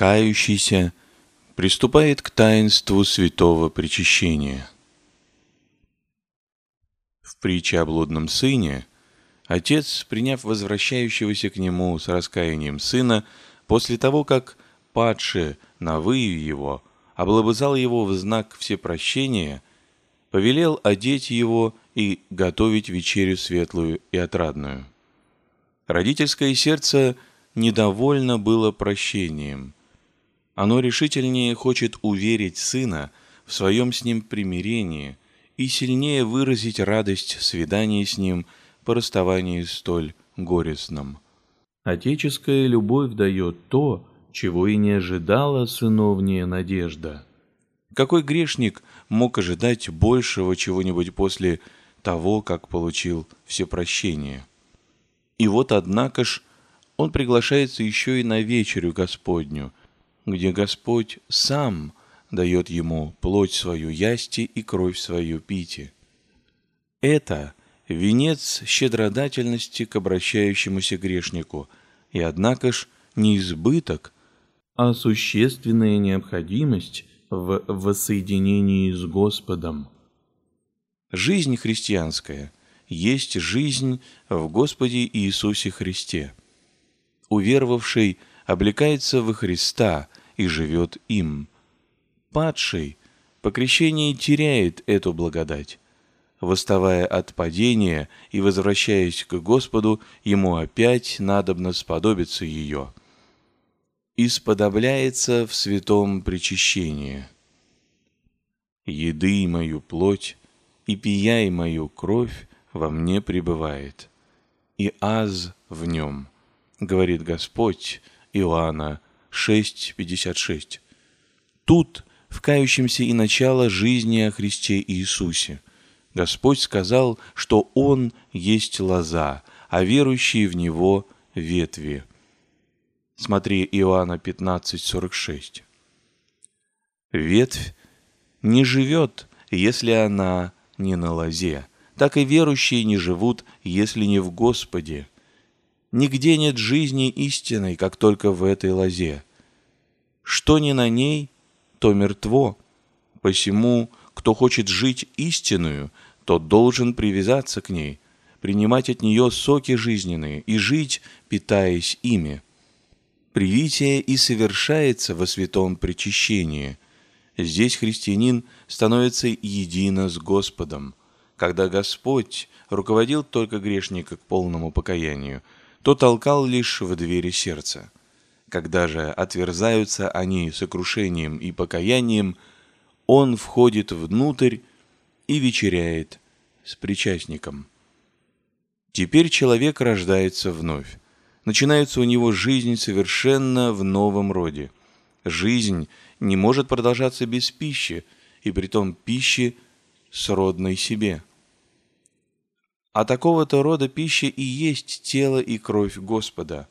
кающийся приступает к таинству святого причащения. В притче о блудном сыне отец, приняв возвращающегося к нему с раскаянием сына, после того, как падший на выю его облобызал его в знак всепрощения, повелел одеть его и готовить вечерю светлую и отрадную. Родительское сердце недовольно было прощением. Оно решительнее хочет уверить сына в своем с ним примирении и сильнее выразить радость свидания с ним по расставании столь горестном. Отеческая любовь дает то, чего и не ожидала сыновняя надежда. Какой грешник мог ожидать большего чего-нибудь после того, как получил все прощения? И вот, однако ж, он приглашается еще и на вечерю Господню, где Господь сам дает ему плоть свою ясти и кровь свою пити. Это венец щедродательности к обращающемуся грешнику, и однако ж не избыток, а существенная необходимость в воссоединении с Господом. Жизнь христианская есть жизнь в Господе Иисусе Христе. Уверовавший облекается во Христа и живет им. Падший по крещении теряет эту благодать. Восставая от падения и возвращаясь к Господу, ему опять надобно сподобиться ее – исподобляется в святом причащении. Еды мою плоть и пияй мою кровь во мне пребывает, и аз в нем, говорит Господь Иоанна 6.56. Тут в кающемся и начало жизни о Христе Иисусе. Господь сказал, что Он есть лоза, а верующие в Него – ветви – Смотри Иоанна 15:46. Ветвь не живет, если она не на лозе. Так и верующие не живут, если не в Господе. Нигде нет жизни истинной, как только в этой лозе. Что не на ней, то мертво. Посему, кто хочет жить истинную, тот должен привязаться к ней, принимать от нее соки жизненные и жить, питаясь ими. Привитие и совершается во святом причащении. Здесь христианин становится едино с Господом. Когда Господь руководил только грешника к полному покаянию, то толкал лишь в двери сердца. Когда же отверзаются они сокрушением и покаянием, он входит внутрь и вечеряет с причастником. Теперь человек рождается вновь начинается у него жизнь совершенно в новом роде. Жизнь не может продолжаться без пищи, и притом пищи сродной себе. А такого-то рода пища и есть тело и кровь Господа.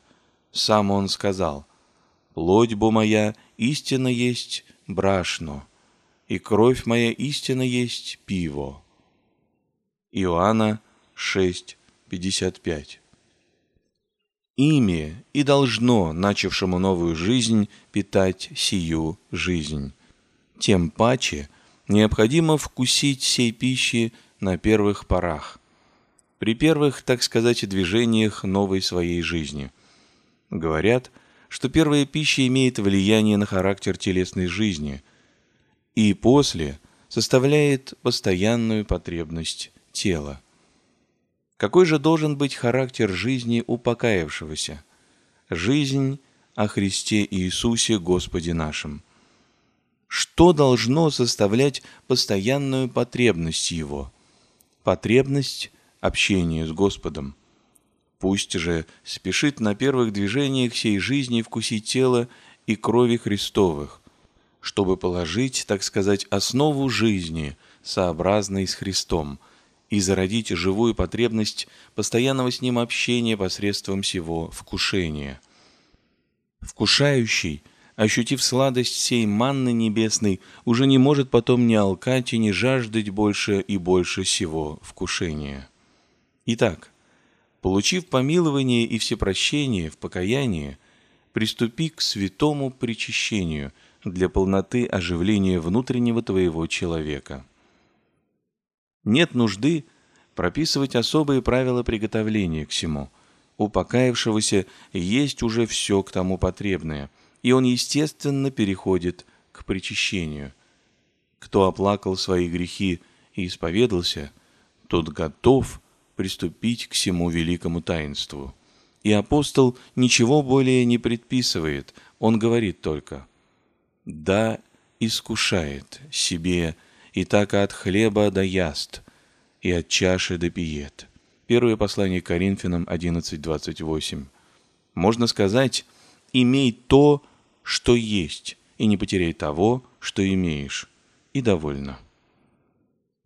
Сам Он сказал, «Плоть моя истинно есть брашно, и кровь моя истинно есть пиво». Иоанна 6, 55 ими и должно, начавшему новую жизнь, питать сию жизнь. Тем паче необходимо вкусить сей пищи на первых порах, при первых, так сказать, движениях новой своей жизни. Говорят, что первая пища имеет влияние на характер телесной жизни и после составляет постоянную потребность тела. Какой же должен быть характер жизни упокаявшегося? Жизнь о Христе Иисусе Господе нашим. Что должно составлять постоянную потребность Его? Потребность общения с Господом. Пусть же спешит на первых движениях всей жизни вкусить тело и крови Христовых, чтобы положить, так сказать, основу жизни, сообразной с Христом – и зародить живую потребность постоянного с ним общения посредством всего вкушения. Вкушающий, ощутив сладость сей манны небесной, уже не может потом ни алкать и ни жаждать больше и больше всего вкушения. Итак, получив помилование и всепрощение в покаянии, приступи к святому причащению для полноты оживления внутреннего твоего человека. Нет нужды прописывать особые правила приготовления к всему. У покаявшегося есть уже все к тому потребное, и он, естественно, переходит к причащению. Кто оплакал свои грехи и исповедался, тот готов приступить к всему великому таинству. И апостол ничего более не предписывает, он говорит только «Да искушает себе, и так от хлеба да яст, и от чаши да пиет». Первое послание Коринфянам 11.28. Можно сказать «Имей то, что есть, и не потеряй того, что имеешь, и довольно».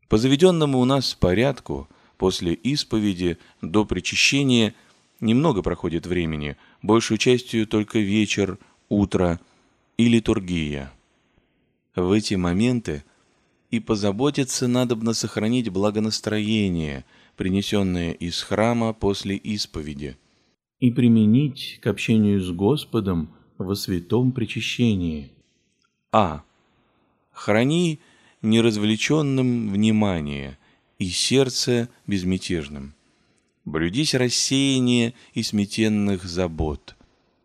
По заведенному у нас порядку, после исповеди до причащения немного проходит времени, большую частью только вечер, утро и литургия. В эти моменты и позаботиться надобно сохранить благонастроение, принесенное из храма после исповеди, и применить к общению с Господом во святом причащении. А. Храни неразвлеченным внимание и сердце безмятежным. Блюдись рассеяние и сметенных забот,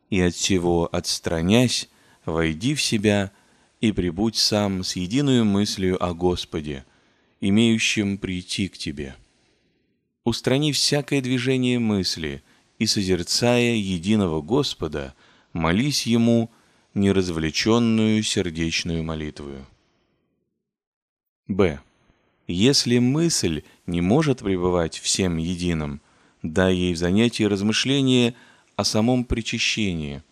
и от всего отстранясь, войди в себя и прибудь сам с единую мыслью о Господе, имеющем прийти к тебе. Устрани всякое движение мысли и, созерцая единого Господа, молись Ему неразвлеченную сердечную молитвою. Б. Если мысль не может пребывать всем единым, дай ей в занятии размышления о самом причащении.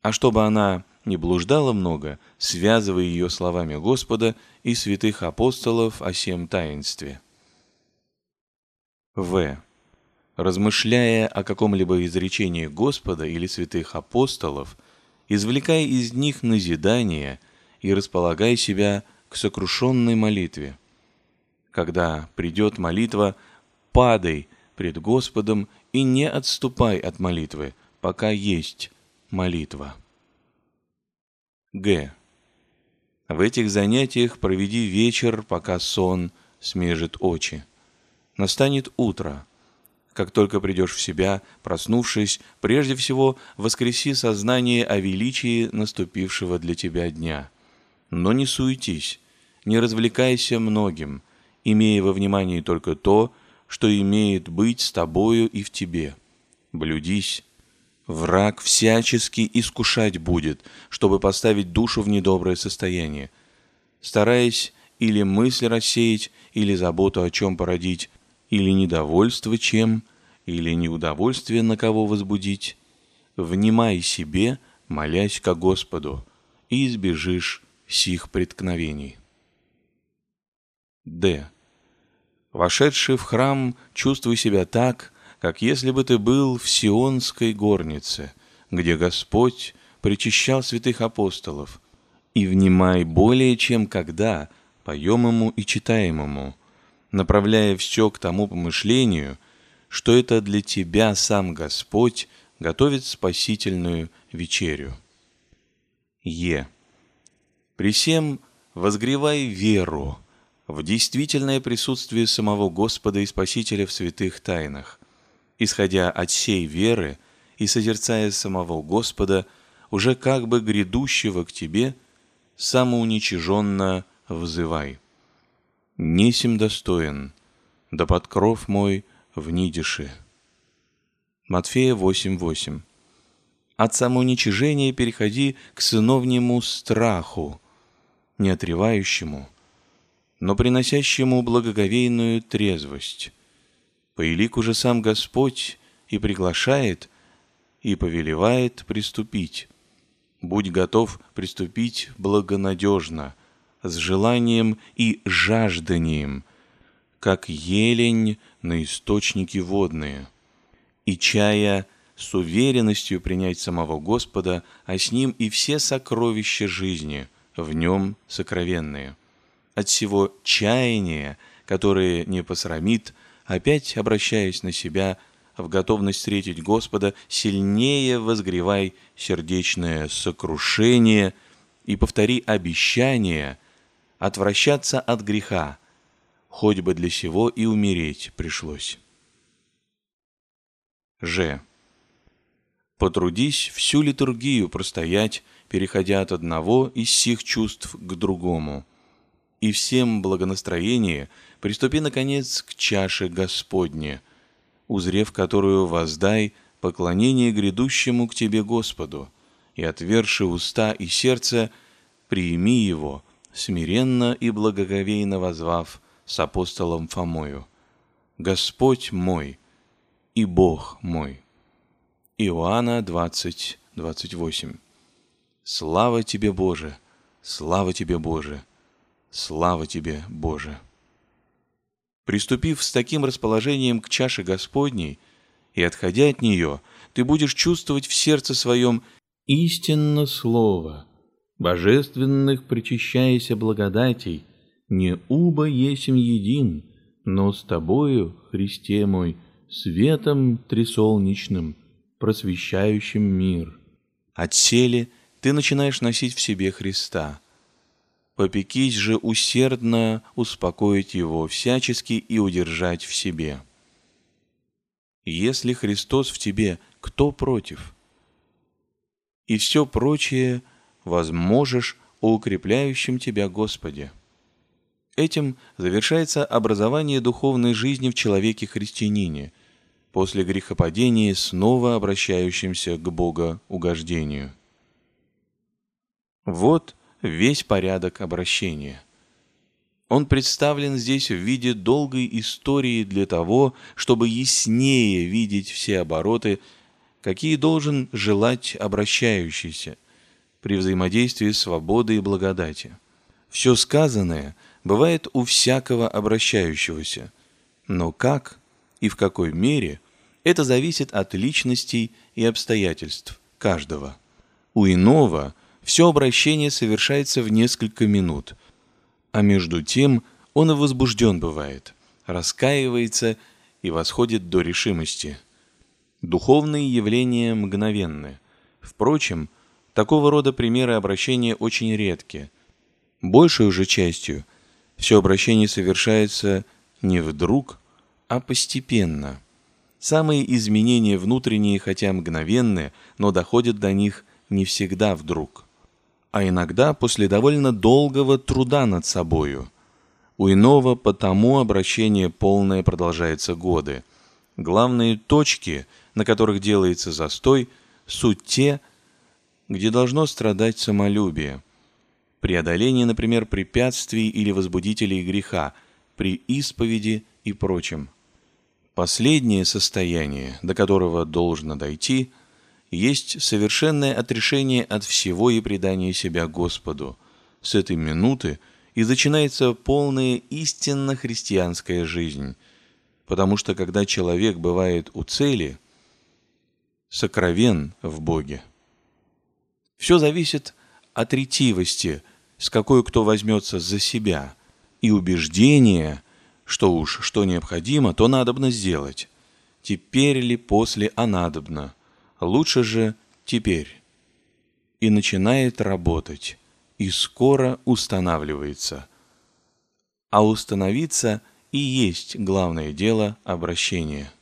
А чтобы она не блуждала много, связывай ее словами Господа и святых апостолов о сем таинстве. В. Размышляя о каком-либо изречении Господа или святых апостолов, извлекай из них назидание и располагай себя к сокрушенной молитве. Когда придет молитва, падай пред Господом и не отступай от молитвы, пока есть молитва. Г. В этих занятиях проведи вечер, пока сон смежит очи. Настанет утро. Как только придешь в себя, проснувшись, прежде всего воскреси сознание о величии наступившего для тебя дня – но не суетись, не развлекайся многим, имея во внимании только то, что имеет быть с тобою и в тебе. Блюдись. Враг всячески искушать будет, чтобы поставить душу в недоброе состояние. Стараясь или мысль рассеять, или заботу о чем породить, или недовольство чем, или неудовольствие на кого возбудить, внимай себе, молясь ко Господу, и избежишь сих преткновений. Д. Вошедший в храм, чувствуй себя так, как если бы ты был в Сионской горнице, где Господь причащал святых апостолов, и внимай более чем когда поемому и читаемому, направляя все к тому помышлению, что это для тебя сам Господь готовит спасительную вечерю. Е. При всем возгревай веру в действительное присутствие самого Господа и Спасителя в святых тайнах, исходя от сей веры и созерцая самого Господа, уже как бы грядущего к тебе, самоуничиженно взывай. Несем достоин, да под кров мой в нидише. Матфея 8.8 От самоуничижения переходи к сыновнему страху, не отревающему, но приносящему благоговейную трезвость. По элику же сам Господь и приглашает, и повелевает приступить. Будь готов приступить благонадежно, с желанием и жажданием, как елень на источники водные, и чая с уверенностью принять самого Господа, а с ним и все сокровища жизни – в нем сокровенные. От всего чаяния, которое не посрамит, опять обращаясь на себя, в готовность встретить Господа, сильнее возгревай сердечное сокрушение и повтори обещание отвращаться от греха, хоть бы для сего и умереть пришлось. Ж. Потрудись всю литургию простоять, переходя от одного из сих чувств к другому. И всем благонастроение приступи, наконец, к чаше Господне, узрев которую воздай поклонение грядущему к Тебе Господу, и, отверши уста и сердце, приими его, смиренно и благоговейно возвав с апостолом Фомою. «Господь мой и Бог мой». Иоанна 20, 28. Слава тебе, Боже! Слава тебе, Боже! Слава тебе, Боже! Приступив с таким расположением к чаше Господней и отходя от нее, ты будешь чувствовать в сердце своем истинно Слово, божественных причащаяся благодатей, не уба есим един, но с тобою, Христе мой, светом трисолнечным, просвещающим мир. Отсели ты начинаешь носить в себе Христа. Попекись же усердно успокоить его всячески и удержать в себе. Если Христос в тебе, кто против? И все прочее возможешь о укрепляющем тебя Господе. Этим завершается образование духовной жизни в человеке-христианине, после грехопадения снова обращающимся к Бога угождению. Вот весь порядок обращения. Он представлен здесь в виде долгой истории для того, чтобы яснее видеть все обороты, какие должен желать обращающийся при взаимодействии свободы и благодати. Все сказанное бывает у всякого обращающегося, но как и в какой мере это зависит от личностей и обстоятельств каждого. У иного – все обращение совершается в несколько минут, а между тем он и возбужден бывает, раскаивается и восходит до решимости. Духовные явления мгновенны. Впрочем, такого рода примеры обращения очень редки. Большей уже частью все обращение совершается не вдруг, а постепенно. Самые изменения внутренние, хотя мгновенные, но доходят до них не всегда вдруг а иногда после довольно долгого труда над собою. У иного потому обращение полное продолжается годы. Главные точки, на которых делается застой, суть те, где должно страдать самолюбие. Преодоление, например, препятствий или возбудителей греха, при исповеди и прочем. Последнее состояние, до которого должно дойти – есть совершенное отрешение от всего и предание себя Господу. С этой минуты и начинается полная истинно христианская жизнь, потому что когда человек бывает у цели, сокровен в Боге. Все зависит от ретивости, с какой кто возьмется за себя, и убеждения, что уж что необходимо, то надобно сделать. Теперь ли после, а надобно – лучше же теперь. И начинает работать, и скоро устанавливается. А установиться и есть главное дело обращения.